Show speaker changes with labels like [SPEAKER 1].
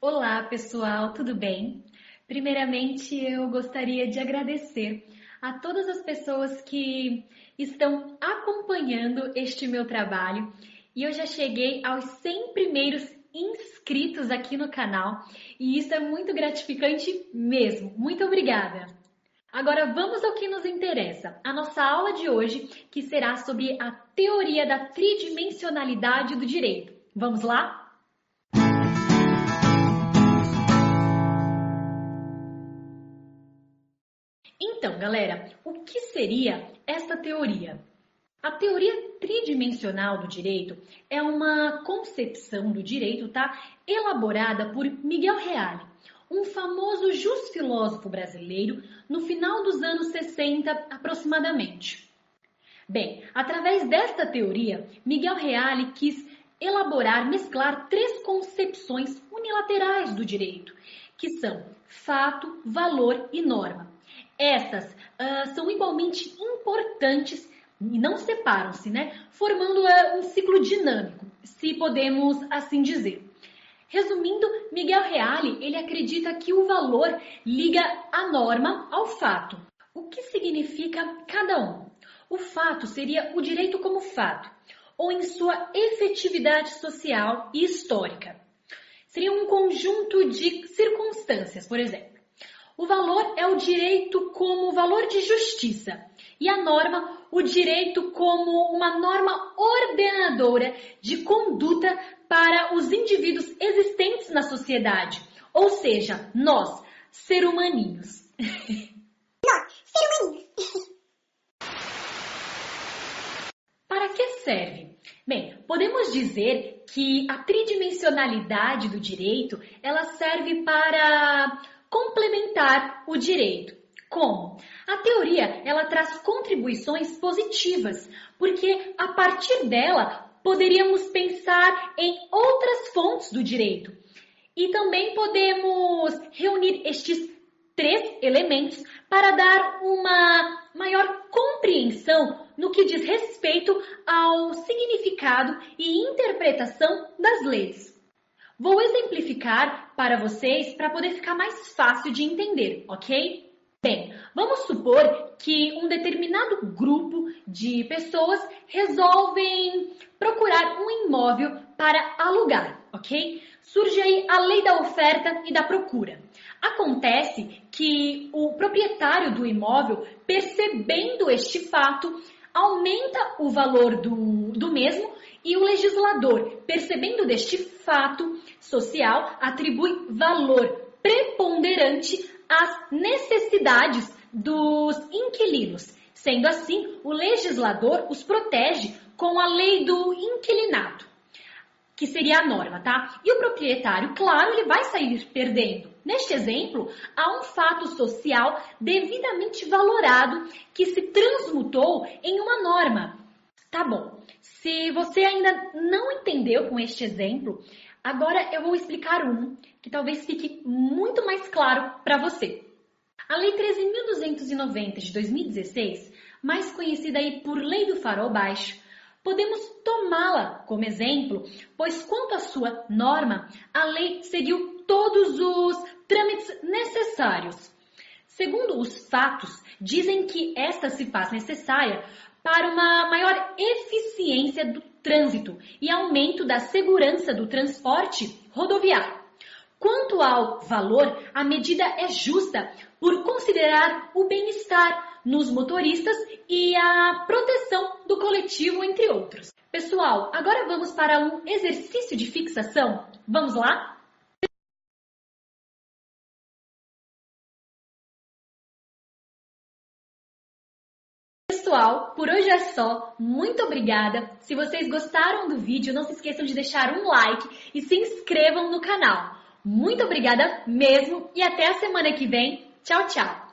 [SPEAKER 1] Olá, pessoal, tudo bem? Primeiramente, eu gostaria de agradecer a todas as pessoas que estão acompanhando este meu trabalho e eu já cheguei aos 100 primeiros inscritos aqui no canal e isso é muito gratificante mesmo. Muito obrigada! Agora vamos ao que nos interessa, a nossa aula de hoje, que será sobre a teoria da tridimensionalidade do direito. Vamos lá? Então, galera, o que seria esta teoria? A teoria tridimensional do direito é uma concepção do direito, tá? Elaborada por Miguel Reale, um famoso filósofo brasileiro no final dos anos 60 aproximadamente. Bem, através desta teoria, Miguel Reale quis elaborar, mesclar três concepções unilaterais do direito, que são fato, valor e norma. Essas uh, são igualmente importantes e não separam-se, né? Formando uh, um ciclo dinâmico, se podemos assim dizer. Resumindo, Miguel Reale, ele acredita que o valor liga a norma ao fato. O que significa cada um? O fato seria o direito como fato, ou em sua efetividade social e histórica. Seria um conjunto de circunstâncias, por exemplo. O valor é o direito como valor de justiça e a norma, o direito como uma norma ordenadora de conduta para os indivíduos existentes na sociedade, ou seja, nós, ser humaninhos.
[SPEAKER 2] Nós, ser humaninhos.
[SPEAKER 1] Para que serve? Bem, podemos dizer que a tridimensionalidade do direito, ela serve para complementar o direito. Como? A teoria, ela traz contribuições positivas, porque a partir dela poderíamos pensar em outras fontes do direito. E também podemos reunir estes três elementos para dar uma maior compreensão no que diz respeito ao significado e interpretação das leis. Vou exemplificar para vocês para poder ficar mais fácil de entender, ok? Bem, vamos supor que um determinado grupo de pessoas resolvem procurar um imóvel para alugar, ok? Surge aí a lei da oferta e da procura. Acontece que o proprietário do imóvel, percebendo este fato, aumenta o valor do, do mesmo e o legislador, percebendo deste fato social, atribui valor preponderante às necessidades dos inquilinos. Sendo assim, o legislador os protege com a lei do inquilinato, que seria a norma, tá? E o proprietário, claro, ele vai sair perdendo. Neste exemplo, há um fato social devidamente valorado que se transmutou em uma norma. Tá bom. Se você ainda não entendeu com este exemplo, agora eu vou explicar um que talvez fique muito mais claro para você. A Lei 13.290 de 2016, mais conhecida aí por Lei do Farol Baixo, podemos tomá-la como exemplo, pois quanto à sua norma, a lei seguiu todos os trâmites necessários. Segundo os fatos, dizem que esta se faz necessária para uma maior eficiência do trânsito e aumento da segurança do transporte rodoviário. Quanto ao valor, a medida é justa por considerar o bem-estar nos motoristas e a proteção do coletivo, entre outros. Pessoal, agora vamos para um exercício de fixação. Vamos lá? Pessoal, por hoje é só. Muito obrigada. Se vocês gostaram do vídeo, não se esqueçam de deixar um like e se inscrevam no canal. Muito obrigada mesmo e até a semana que vem. Tchau, tchau!